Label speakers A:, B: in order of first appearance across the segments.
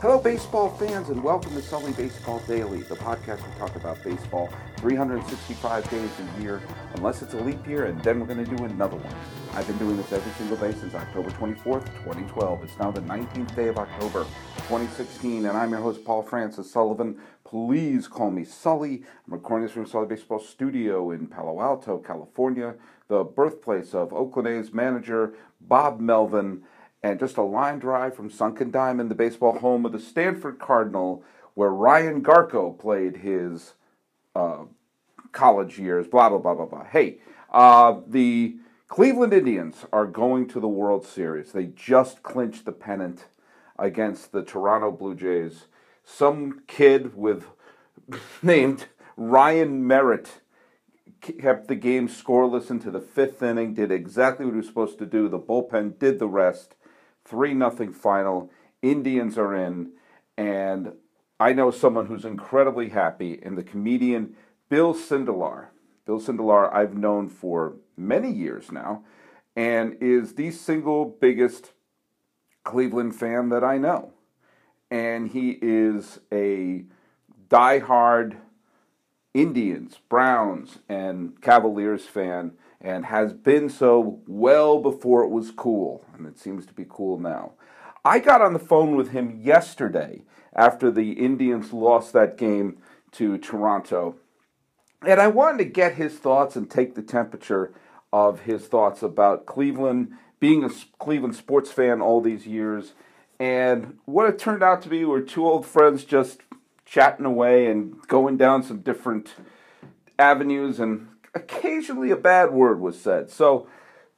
A: Hello, baseball fans, and welcome to Sully Baseball Daily, the podcast we talk about baseball 365 days a year, unless it's a leap year, and then we're going to do another one. I've been doing this every single day since October 24th, 2012. It's now the 19th day of October, 2016, and I'm your host, Paul Francis Sullivan. Please call me Sully. I'm recording this from Sully Baseball Studio in Palo Alto, California, the birthplace of Oakland A's manager Bob Melvin and just a line drive from Sunken Diamond, the baseball home of the Stanford Cardinal, where Ryan Garko played his uh, college years, blah, blah, blah, blah, blah. Hey, uh, the Cleveland Indians are going to the World Series. They just clinched the pennant against the Toronto Blue Jays. Some kid with named Ryan Merritt kept the game scoreless into the fifth inning, did exactly what he was supposed to do. The bullpen did the rest 3 nothing final. Indians are in, and I know someone who's incredibly happy, and the comedian Bill Sindelar. Bill Sindelar, I've known for many years now, and is the single biggest Cleveland fan that I know. And he is a diehard Indians, Browns, and Cavaliers fan and has been so well before it was cool, and it seems to be cool now. I got on the phone with him yesterday after the Indians lost that game to Toronto, and I wanted to get his thoughts and take the temperature of his thoughts about Cleveland, being a Cleveland sports fan all these years, and what it turned out to be were two old friends just chatting away and going down some different avenues and occasionally a bad word was said. So,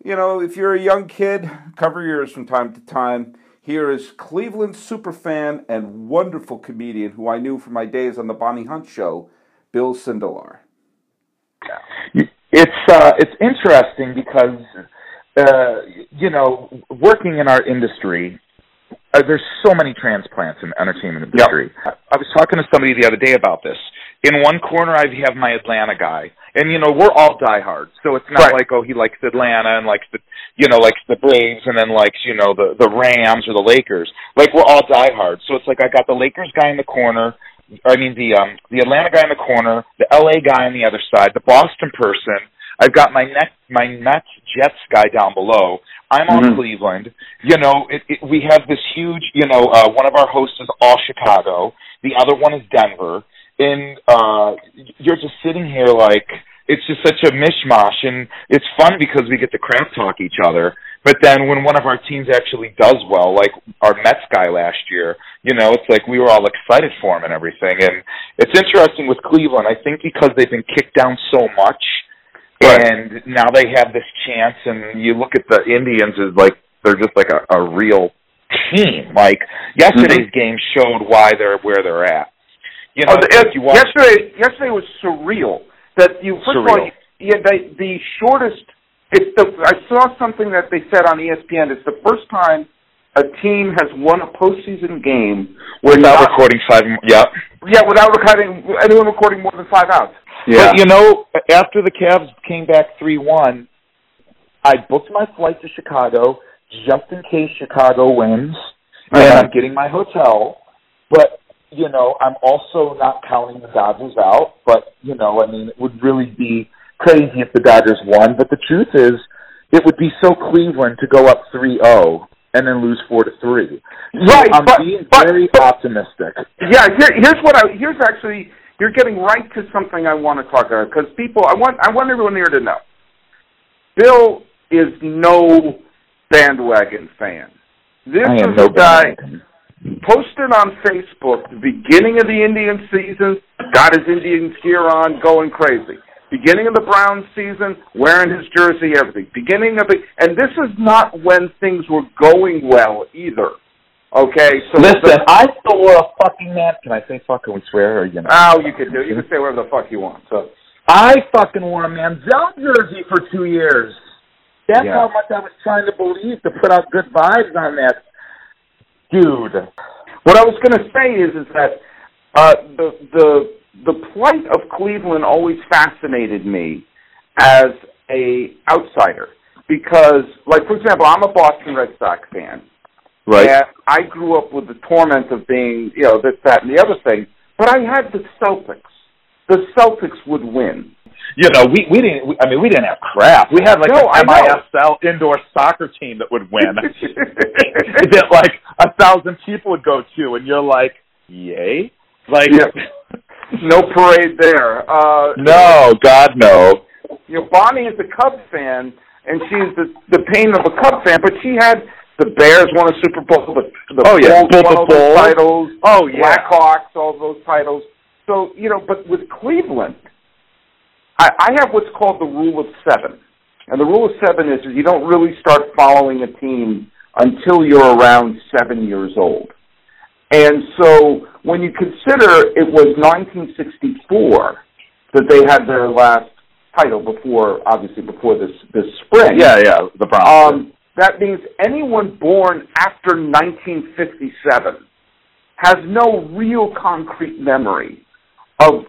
A: you know, if you're a young kid, cover your ears from time to time. Here is Cleveland superfan and wonderful comedian who I knew from my days on the Bonnie Hunt show, Bill Sindelar.
B: It's uh, it's interesting because uh, you know working in our industry, uh, there's so many transplants in the entertainment industry. Yep. I, I was talking to somebody the other day about this. In one corner, I have my Atlanta guy and you know we're all diehards, so it's not right. like oh he likes Atlanta and likes the you know likes the Braves and then likes you know the the Rams or the Lakers. Like we're all diehards, so it's like I got the Lakers guy in the corner. I mean the um the Atlanta guy in the corner, the LA guy on the other side, the Boston person. I've got my net my Mets Jets guy down below. I'm on mm-hmm. Cleveland. You know, it, it, we have this huge. You know, uh, one of our hosts is all Chicago. The other one is Denver and uh you're just sitting here like it's just such a mishmash and it's fun because we get to crap talk each other but then when one of our teams actually does well like our Mets guy last year you know it's like we were all excited for him and everything and it's interesting with Cleveland I think because they've been kicked down so much right. and now they have this chance and you look at the Indians as like they're just like a, a real team like yesterday's mm-hmm. game showed why they're where they're at
A: you know, oh, the, you watch, yesterday, yesterday was surreal. That you first surreal. of all, yeah, the, the shortest. It's the. I saw something that they said on ESPN. It's the first time a team has won a postseason game
B: without not, recording five. Yeah,
A: yeah, without recording anyone recording more than five outs.
B: Yeah, but you know, after the Cavs came back three one, I booked my flight to Chicago just in case Chicago wins, and uh-huh. I'm getting my hotel. But you know, I'm also not counting the Dodgers out, but you know, I mean, it would really be crazy if the Dodgers won. But the truth is, it would be so Cleveland to go up 3-0 and then lose four to three.
A: So right,
B: I'm
A: but,
B: being
A: but,
B: very
A: but,
B: optimistic.
A: Yeah, here, here's what I here's actually you're getting right to something I want to talk about because people I want I want everyone here to know. Bill is no bandwagon fan. This
B: I
A: is
B: no
A: a guy. Bandwagon posted on Facebook the beginning of the Indian season, got his Indians gear on, going crazy. Beginning of the Brown season, wearing his jersey, everything. Beginning of the, and this is not when things were going well either. Okay, so
B: listen, the, I still wore a fucking man. Can I say fucking? We swear, or you know?
A: Oh, you can do. You can say whatever the fuck you want. So
B: I fucking wore a Manziel jersey for two years. That's yeah. how much I was trying to believe to put out good vibes on that dude.
A: What I was going to say is is that uh, the the the plight of Cleveland always fascinated me as a outsider because, like for example, I'm a Boston Red Sox fan,
B: Right.
C: And I grew up with the torment of being, you know, this, that, and the other thing. But I had the Celtics. The Celtics would win.
B: You know, we we didn't. We, I mean, we didn't have crap. We had like
C: No,
B: an. MISL indoor soccer team that would win. that like a thousand people would go to, and you're like, yay! Like,
C: Yeah. no parade there. Uh,
B: no, God, no.
C: you know, Bonnie is a Cubs fan, and she's the the pain of a Cubs fan. But she had the Bears won a Super Bowl, the, the
B: Oh, yeah.
C: Bulls won
B: the
C: all those titles,
B: Oh yeah.
C: Blackhawks, all those titles. So you know, but with Cleveland, I, I have what's called the rule of seven, and the rule of seven is you don't really start following a team until you're around seven years old. And so when you consider it was 1964 that they had their last title before, obviously before this this spring.
B: Yeah, yeah. The Browns.
C: Um, that means anyone born after 1957 has no real concrete memory of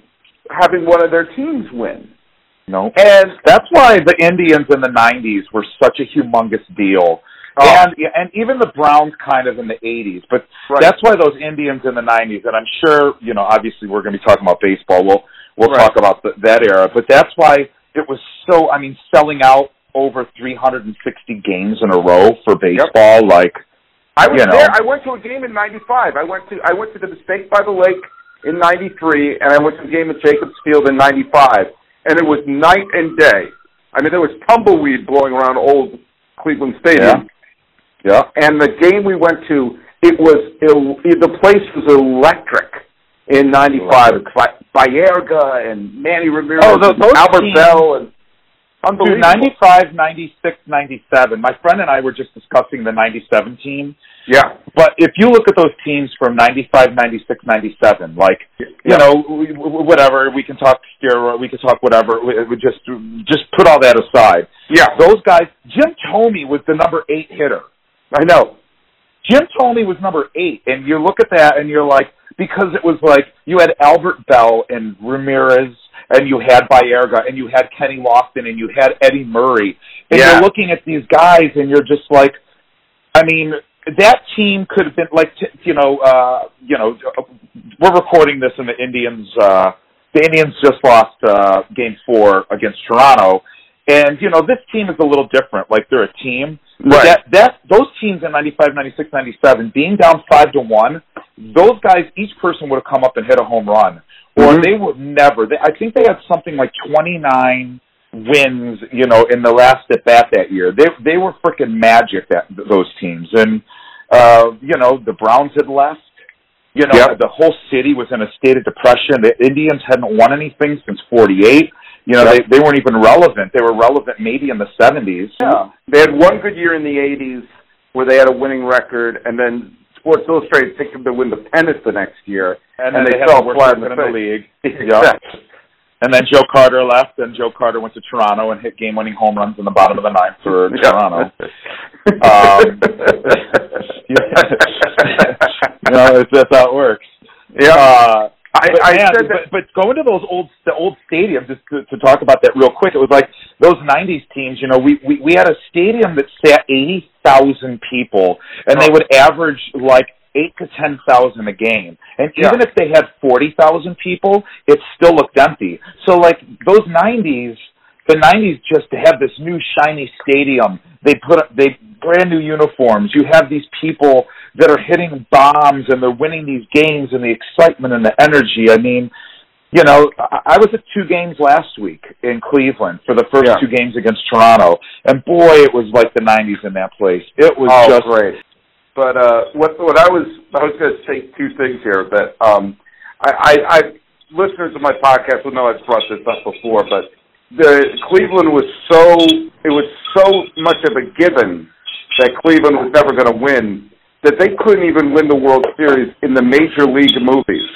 C: having one of their teams win.
B: no.
C: And
B: That's why the Indians in the '90s were such a humongous deal.
C: Oh.
B: And and even the Browns kind of in the '80s, but
C: Right.
B: that's why those Indians in the '90s, and I'm sure you know. Obviously, we're going to be talking about baseball. We'll we'll
C: Right.
B: talk about the, that era, but that's why it was so. I mean, selling out over 360 games in a row for baseball, like
C: I was
B: You know.
C: there. I went to a game in '95. I went to I went to the Mistake by the Lake in '93, and I went to a game at Jacobs Field in '95, and it was night and day. I mean, there was tumbleweed blowing around old Cleveland Stadium.
B: yeah,
C: and the game we went to, it was it, the place was electric in '95. Ba- Baerga and Manny Ramirez,
B: Oh, those-
C: and
B: those
C: Albert
B: teams-
C: Bell, and unbelievable.
B: 95, 96, 97. My friend and I were just discussing the 97 team.
C: Yeah,
B: But if you look at those teams from 95, 96, 97, like, you know, we- we- whatever, we can talk steroid, we can talk whatever, we, we just, just put all that aside.
C: yeah,
B: Those guys, Jim Thome was the number eight hitter.
C: I know.
B: Jim Thome was number eight, and you look at that and you're like, because it was like, you had Albert Belle and Ramirez, and you had Baerga, and you had Kenny Lofton, and you had Eddie Murray, and
C: Yeah.
B: you're looking at these guys, and you're just like, I mean, that team could have been like, t- you know, uh, you know, we're recording this, and the Indians, uh, the Indians just lost uh, Game Four against Toronto, and you know, this team is a little different. Like they're a team.
C: Right.
B: That that those teams in 95, 96, 97, being down five to one, those guys, each person would have come up and hit a home run, or
C: Mhm.
B: they would never. They, I think they had something like twenty nine wins, you know, in the last at bat that year. They they were freaking magic that those teams, and uh, you know, the Browns had left. You know,
C: Yep.
B: the whole city was in a state of depression. The Indians hadn't won anything since '48. You know,
C: Yep.
B: they they weren't even relevant. They were relevant maybe in the '70s.
C: Yeah. They had one good year in the '80s where they had a winning record, and then Sports Illustrated picked them to win the pennant the next year,
B: and,
C: And
B: then
C: they
B: they,
C: fell flat in the
B: the league.
C: Exactly.
B: And then Joe Carter left, and Joe Carter went to Toronto and hit game-winning home runs in the bottom of the ninth for Toronto. Um, you know, it's just how it works.
C: yeah.
B: Uh,
C: I,
B: but,
C: I
B: man,
C: said that.
B: but, but going to those old the old stadiums just to, to talk about that real quick, it was like those '90s teams. You know, we we, we had a stadium that sat eighty thousand people, and they
C: Oh.
B: would average like eight to ten thousand a game. And even
C: Yeah.
B: if they had forty thousand people, it still looked empty. So like those '90s, the '90s just to have this new shiny stadium. They put they brand new uniforms. You have these people that are hitting bombs and they're winning these games and the excitement and the energy. I mean, you know, I I was at two games last week in Cleveland for the first
C: Yeah.
B: two games against Toronto, and boy, it was like the '90s in that place. It was
C: oh,
B: just
C: great. But uh, what what I was I was going to say two things here that um, I, I, I listeners of my podcast will know I've brought this up before, but the Cleveland was so it was so much of a given that Cleveland was never going to win that they couldn't even win the World Series in the major league movies.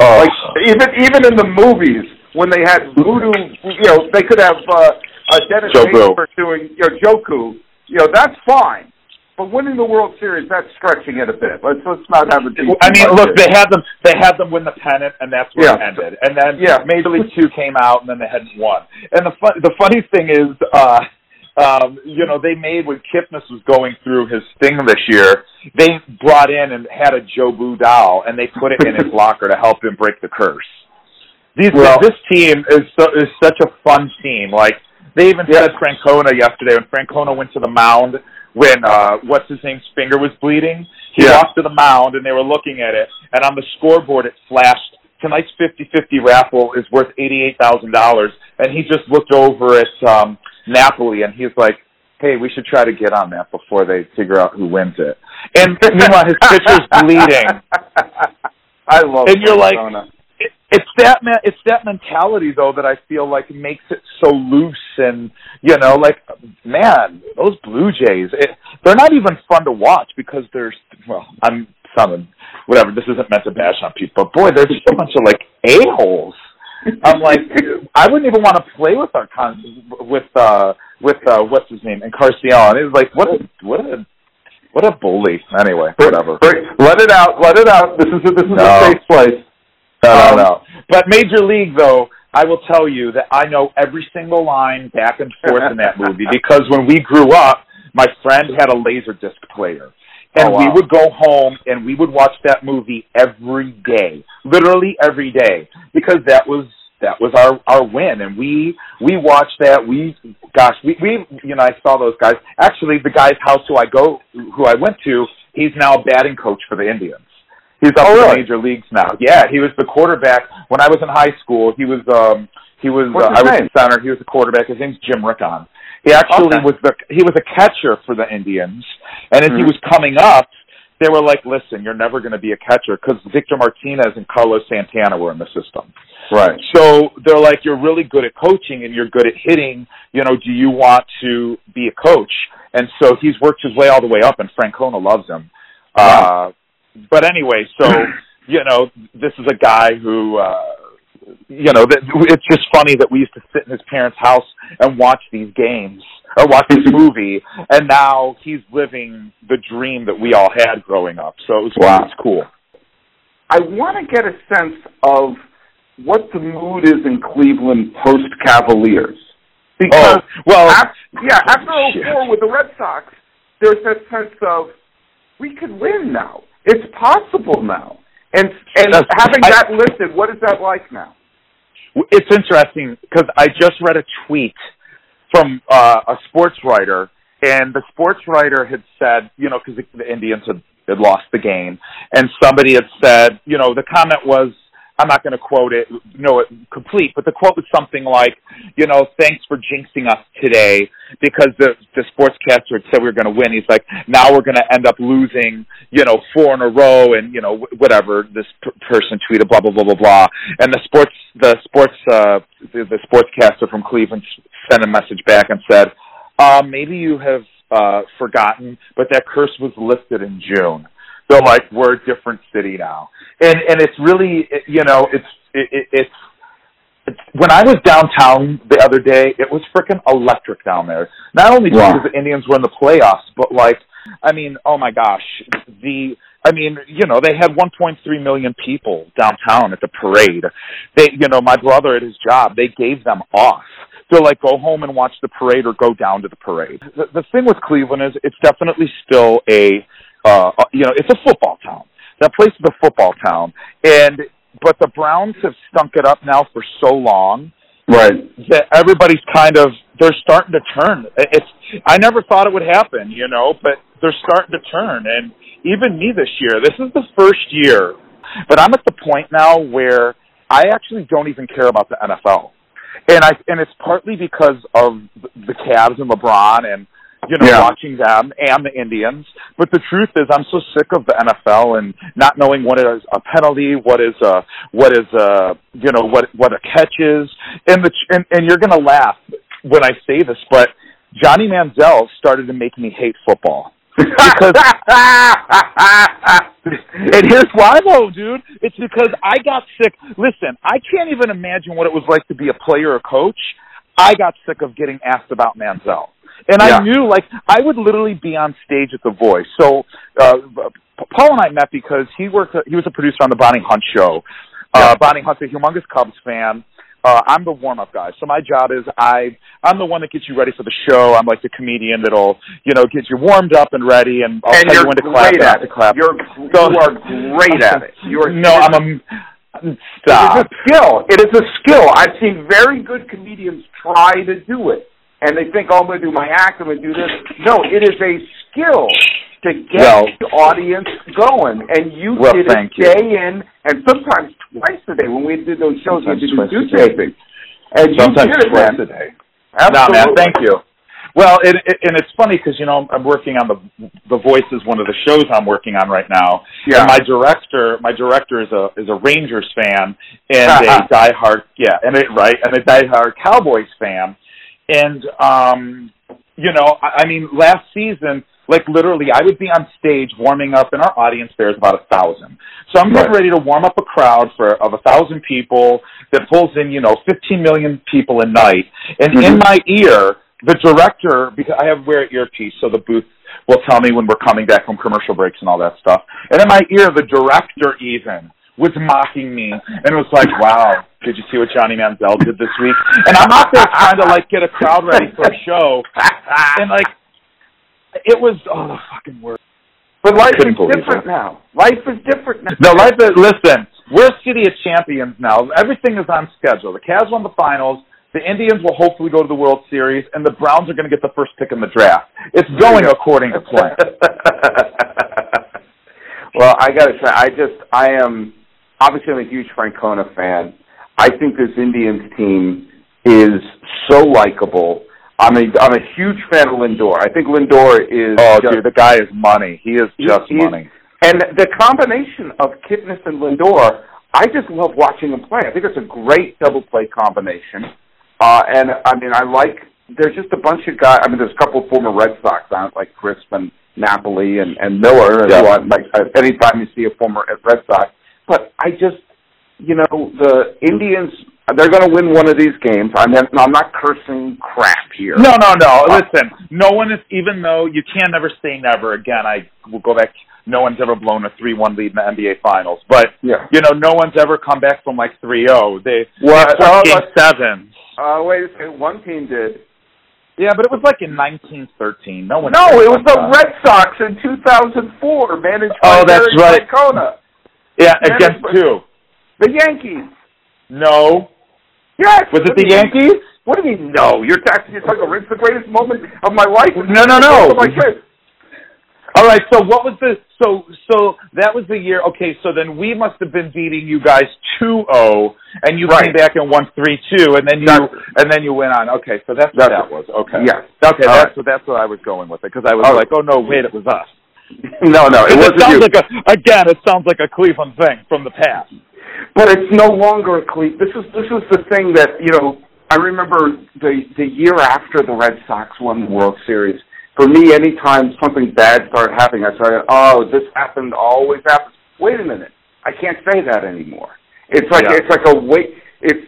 B: oh,
C: Like even even in the movies when they had voodoo, you know, they could have uh, uh, Dennis. Haysbert doing you know Jobu. You know that's fine, but winning the World Series that's stretching it a bit. Let's let's not have
B: I mean, look, they had them. They had them win the pennant, and that's where it ended. And then
C: Yeah.
B: Major League Two came out, and then they hadn't won. And the fun, the funny thing is, uh, um, you know, they made when Kipnis was going through his thing this year, they brought in and had a Jobu doll and they put it in his locker to help him break the curse. These, well, this team is so, is such a fun team. Like they even yeah. said Francona yesterday when Francona went to the mound when uh what's his name's finger was bleeding. He yeah. walked to the mound and they were looking at it and on the scoreboard it flashed tonight's 50-50 raffle is worth $88,000 and he just looked over at um Napoli and he's like, "Hey, we should try to get on that before they figure out who wins it." And meanwhile his pitcher's bleeding.
C: I love
B: And you're like it's that man it's that mentality though that I feel like makes it so loose and you know like man those Blue Jays it, they're not even fun to watch because there's well I'm some whatever this isn't meant to bash on people but boy there's just a bunch of like a holes I'm like I wouldn't even want to play with our con with uh with uh what's his name and Carcion it was like what a what a what a bully. Anyway whatever.
C: Let it out let it out. This is a, this is no. a safe place
B: no, um, no. But Major League, though, I will tell you that I know every single line back and forth in that movie because when we grew up, my friend had a laser disc player. And oh, wow. we would go home and we would watch that movie every day, literally every day, because that was that was our our win. And we we watched that. We gosh, we we you know I saw those guys. Actually, the guy's house who I go who I went to, he's now a batting coach for the Indians. He's up oh, in the major leagues now. Yeah, he was the quarterback when I was in high school. He was um he was uh, I was name? the center. He was the quarterback. His name's Jim Rickon. He actually okay. was the he was a catcher for the Indians, and as mm-hmm. he was coming up, they were like, "Listen, you're never going to be a catcher because Victor Martinez and Carlos Santana were in the system."
C: Right.
B: So they're like, "You're really good at coaching and you're good at hitting. You know, do you want to be a coach?" And so he's worked his way all the way up, and Francona loves him. Wow. Uh, but anyway, so you know, this is a guy who, uh, you know, that it's just funny that we used to sit in his parents' house and watch these games or watch this movie, and now he's living the dream that we all had growing up. So it was, wow. it's cool.
C: I want to get a sense of what the mood is in Cleveland post Cavaliers. Because
B: oh, well,
C: after, yeah, after 04 with the Red Sox, there's that sense of we could win now. It's possible now. And and That's, having I, that listed, what is that like now?
B: It's interesting because I just read a tweet from uh, a sports writer, and the sports writer had said, you know, because the, the Indians had, had lost the game, and somebody had said, you know, the comment was I'm not going to quote it, know it complete, but the quote was something like, you know, thanks for jinxing us today because the the sportscaster had said we were going to win. He's like, now we're going to end up losing, you know, four in a row, and you know, whatever this p- person tweeted, blah blah blah blah blah. And the sports the sports uh the, the sportscaster from Cleveland sent a message back and said, um, maybe you have uh forgotten, but that curse was lifted in June. So like we're a different city now, and and it's really you know it's it, it, it's it's when I was downtown the other day, it was freaking electric down there. Not only wow. because the Indians were in the playoffs, but like I mean, oh my gosh, the I mean, you know, they had 1.3 million people downtown at the parade. They, you know, my brother at his job, they gave them off. They're like, go home and watch the parade or go down to the parade. The, the thing with Cleveland is it's definitely still a uh, you know, it's a football town. That place is a football town, and but the Browns have stunk it up now for so long,
C: right?
B: That everybody's kind of they're starting to turn. It's I never thought it would happen, you know, but they're starting to turn, and even me this year. This is the first year, but I'm at the point now where I actually don't even care about the NFL, and I and it's partly because of the Cavs and LeBron and you know, yeah. watching them and the Indians. But the truth is, I'm so sick of the NFL and not knowing what is a penalty, what is a what is a you know what what a catch is, and the and, and you're gonna laugh when I say this, but Johnny Manziel started to make me hate football. because and here's why though, dude. It's because I got sick. Listen, I can't even imagine what it was like to be a player or coach. I got sick of getting asked about Manziel. And yeah. I knew, like, I would literally be on stage at The Voice. So uh, Paul and I met because he worked. He was a producer on the Bonnie Hunt show. Uh, yeah. Bonnie Hunt's a humongous Cubs fan. uh, I'm the warm up guy. So my job is I I'm the one that gets you ready for the show. I'm like the comedian that'll you know get you warmed up and ready, and I'll
C: and
B: tell
C: you're
B: when to clap.
C: great at
B: to clap.
C: You're
B: So-
C: you are great at it. You are
B: no, I'm a stop.
C: is a skill. It is a skill. I've seen very good comedians try to do it, and they think, "Oh, I'm going to do my act. I'm going to do this." No, it is a skill to get
B: Well-
C: the audience going, and you
B: Well,
C: did it
B: you.
C: day in and sometimes twice a day when we did those shows.
B: Sometimes
C: we did
B: a
C: do taping, and you
B: Sometimes
C: did it,
B: twice
C: man.
B: a day.
C: Absolutely.
B: No, man, thank you. Well, it, it, and it's funny because you know I'm working on the the Voice is one of the shows I'm working on right now.
C: Yeah.
B: And my director, my director is a is a Rangers fan and a diehard yeah, and it right and a diehard Cowboys fan, and um, you know, I, I mean, last season, like literally, I would be on stage warming up, and our audience there is about a thousand. So I'm getting
C: Right.
B: ready to warm up a crowd for of a thousand people that pulls in, you know, 15 million people a night, and in
C: Mhm.
B: my ear, the director, because I have wear earpiece, so the booth will tell me when we're coming back from commercial breaks and all that stuff. And in my ear, the director even was mocking me and it was like, "Wow, did you see what Johnny Manziel did this week?" And I'm out there trying to like get a crowd ready for a show, and like, it was oh the fucking word.
C: But life is different
B: it.
C: now. Life is different now.
B: No, life is, listen, we're City of Champions now. Everything is on schedule. The Cavs won the finals. The Indians will hopefully go to the World Series, and the Browns are going to get the first pick in the draft. It's going according to plan.
C: well, I got to say, I just, I am, obviously, I'm a huge Francona fan. I think this Indians team is so likable. I'm a, I'm a huge fan of Lindor. I think Lindor is.
B: Oh,
C: just,
B: dude, the guy is money. He is just
C: He-
B: money.
C: And the combination of Kipnis and Lindor, I just love watching them play. I think it's a great double play combination. Uh, and I mean, I like. There's just a bunch of guys. I mean, there's a couple of former Red Sox on it, like Crisp and Napoli and and Miller. And
B: Yeah.
C: I, like anytime you see a former Red Sox, but I just, you know, the Indians. They're going to win one of these games. I'm not, I'm not cursing crap here.
B: No, no, no.
C: Uh,
B: Listen, no one is. Even though you can never say never again, I will go back. No one's ever blown a three-one lead in the NBA Finals, but
C: Yeah.
B: you know, no one's ever come back from like 3-0. They
C: What? Oh,
B: game
C: let's-
B: seven.
C: Uh, wait a second. One team did.
B: Yeah, but it was like in 1913. No one.
C: No, it was the
B: Uh,
C: Red Sox in 2004, managed
B: Oh,
C: by
B: that's
C: Gary
B: right.
C: Francona.
B: Yeah,
C: Yeah,
B: against
C: but-
B: two.
C: The Yankees.
B: No,
C: Yes.
B: was it the
C: mean-
B: Yankees?
C: What do you mean? No, you're talking. You're talking. It's the greatest moment of my life.
B: No, no, no. All right. So what was the so so that was the year? Okay, so then we must have been beating you guys 2-0, and you came back and won 3-2, and then you
C: That's-
B: and then you went on. Okay, so that's what that was. Okay.
C: Yes.
B: Okay,
C: All
B: that's
C: right.
B: so that's what I was going with it because I was
C: All
B: like, oh no, wait, it was us.
C: No, no, it
B: It,
C: wasn't
B: sounds
C: you.
B: like a again, it sounds like a Cleveland thing from the past.
C: But it's no longer a cle This is this is the thing that you know. I remember the the year after the Red Sox won the World Series. For me, anytime something bad started happening, I started, oh, this happened, always happens. Wait a minute, I can't say that anymore. It's like
B: Yeah.
C: it's like a wait. It's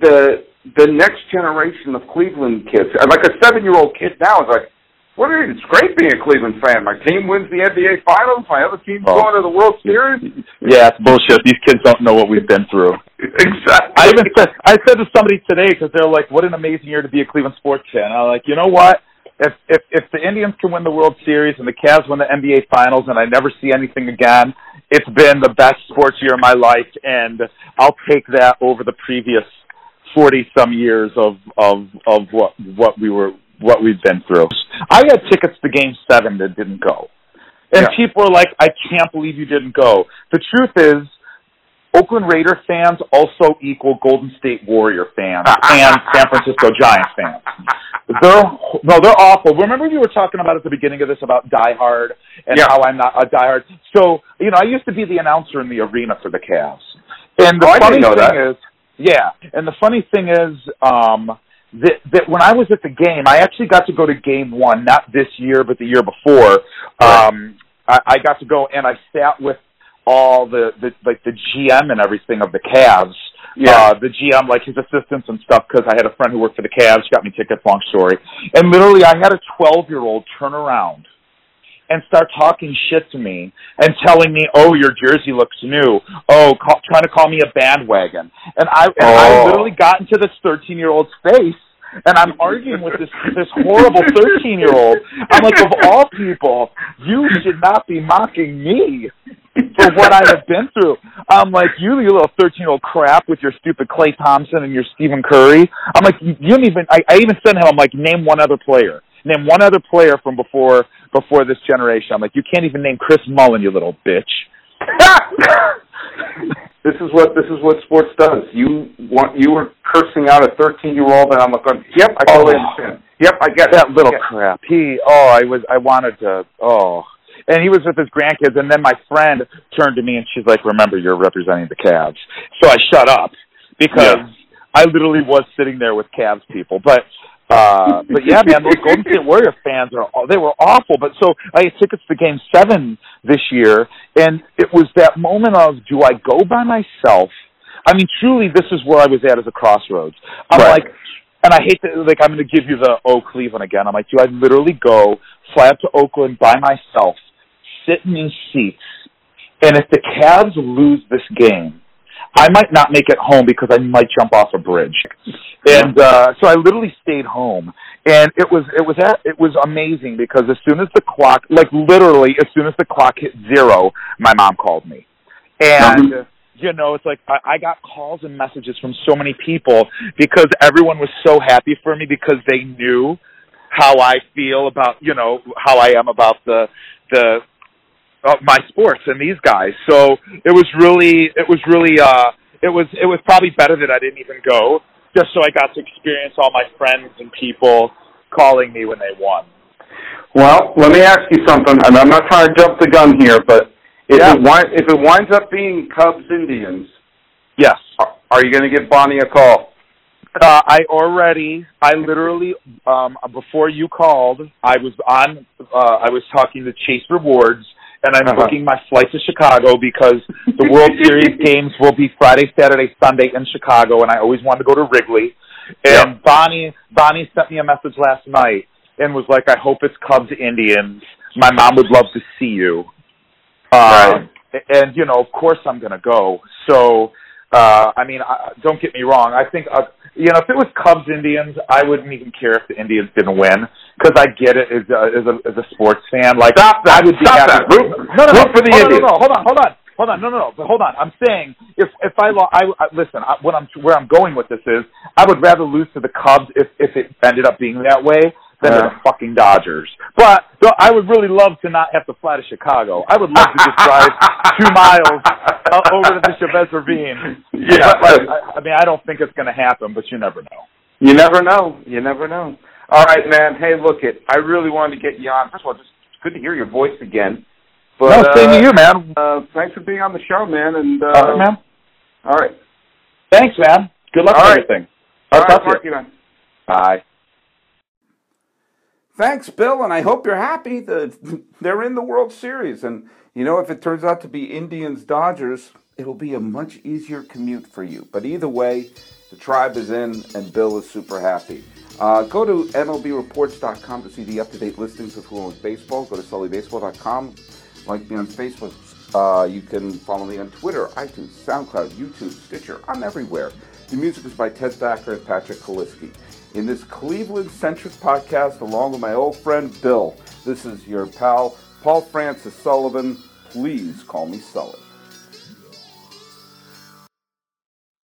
C: the the next generation of Cleveland kids. Like a seven year old kid now is like, what are you? Mean? It's great being a Cleveland fan. My team wins the NBA Finals. My other team's
B: Oh.
C: going to the World Series.
B: Yeah, it's bullshit. These kids don't know what we've been through.
C: exactly.
B: I even said I said to somebody today because they're like, "What an amazing year to be a Cleveland sports fan." I'm like, you know what? If if if the Indians can win the World Series and the Cavs win the NBA Finals and I never see anything again, it's been the best sports year of my life, and I'll take that over the previous forty some years of of of what what we were what we've been through. I had tickets to Game Seven that didn't go, and
C: Yeah.
B: people were like, "I can't believe you didn't go." The truth is. Oakland Raider fans also equal Golden State Warrior fans and San Francisco Giants fans. They're no, they're awful. Remember you were talking about at the beginning of this about Die Hard and
C: Yeah.
B: how I'm not a Die Hard. So you know, I used to be the announcer in the arena for the Cavs, and the
C: Oh,
B: funny thing
C: that.
B: is, yeah, and the funny thing is, um, that that when I was at the game, I actually got to go to Game One, not this year, but the year before. Um, I, I got to go and I sat with all the, the like the GM and everything of the Cavs.
C: Yeah.
B: Uh, the GM, like his assistants and stuff, because I had a friend who worked for the Cavs, got me tickets. Long story, and literally, I had a 12 year old turn around and start talking shit to me and telling me, "Oh, your jersey looks new." Oh, call, trying to call me a bandwagon. And I and oh. I literally got into this 13-year-old's face and I'm arguing with this this horrible 13 year old. I'm like, of all people, you should not be mocking me for what I have been through. I'm like, you, you little 13 year old crap with your stupid Klay Thompson and your Stephen Curry. I'm like, you, don't even. I, I even sent him. I'm like, name one other player. Name one other player from before before this generation. I'm like, you can't even name Chris Mullin, you little bitch.
C: this is what this is what sports does. You want you were cursing out a 13 year old, and I'm like, yep, I totally oh, understand. Yep, I get
B: that it. little crap. He, oh, I was, I wanted to, oh, and he was with his grandkids, and then my friend turned to me and she's like, "Remember, you're representing the Cavs." So I shut up because yeah. I literally was sitting there with Cavs people, but uh, but yeah, man, those Golden State Warrior fans are they were awful. But so I had tickets to Game Seven this year, and it was that moment of do I go by myself? I mean, truly, this is where I was at as a crossroads. I'm right. like, and I hate to like I'm going to give you the oh Cleveland again. I'm like, do I literally go fly up to Oakland by myself, sit in these seats, and if the Cavs lose this game, I might not make it home because I might jump off a bridge. And uh so I literally stayed home. And it was it was at, it was amazing because as soon as the clock like literally as soon as the clock hit zero, my mom called me. And mm-hmm. you know, it's like I, I got calls and messages from so many people because everyone was so happy for me because they knew how I feel about, you know, how I am about the the uh, my sports and these guys. So it was really, it was really, uh, it was, it was probably better that I didn't even go, just so I got to experience all my friends and people calling me when they won.
C: Well, let me ask you something, and I'm not trying to jump the gun here, but if yeah. it if it winds up being Cubs Indians,
B: yes,
C: are you going to give Bonnie a call?
B: Uh, I already, I literally, um, before you called, I was on, uh, I was talking to Chase Rewards, and I'm uh-huh. booking my flight to Chicago because the World Series games will be Friday, Saturday, Sunday in Chicago, and I always wanted to go to Wrigley. And yep. Bonnie Bonnie sent me a message last night and was like, "I hope it's Cubs Indians. My mom would love to see you." Uh, right. And you know, of course, I'm going to go. So, uh, I mean, I, don't get me wrong. I think. Uh, you know, if it was Cubs Indians, I wouldn't even care if the Indians didn't win because I get it as a, as a as a sports fan. Like
C: stop that!
B: I would
C: be stop happy. that! Root,
B: no, no,
C: no,
B: for
C: the
B: Indians. No, no, no, hold on, hold on. Hold on, no, no, no. But hold on. I'm saying if if I, I, I listen, I, what I'm where I'm going with this is I would rather lose to the Cubs if if it ended up being that way than uh, the fucking Dodgers. But so I would really love to not have to fly to Chicago. I would love to just drive two miles over to the Chavez Ravine.
C: Yeah,
B: but, like, I, I mean, I don't think it's going to happen, but you never know.
C: You never know. You never know. All right, man. Hey, look it. I really wanted to get you on. First of all, just good to hear your voice again.
B: But, no, same uh, to you, man.
C: Uh, thanks for being on the show, man. And uh,
B: all right, man.
C: All right.
B: Thanks, man. Good luck all with right. everything.
C: I'll all talk right, to you. Man.
B: Bye.
C: Thanks, Bill, and I hope you're happy that they're in the World Series. And you know, if it turns out to be Indians Dodgers, it'll be a much easier commute for you. But either way, the tribe is in, and Bill is super happy. Uh, go to MLBReports.com to see the up-to-date listings of Fluent Baseball. Go to SullyBaseball.com. Like me on Facebook. Uh, you can follow me on Twitter, iTunes, SoundCloud, YouTube, Stitcher. I'm everywhere. The music is by Ted Thacker and Patrick Kaliski. In this Cleveland-centric podcast, along with my old friend Bill, this is your pal Paul Francis Sullivan. Please call me Sully.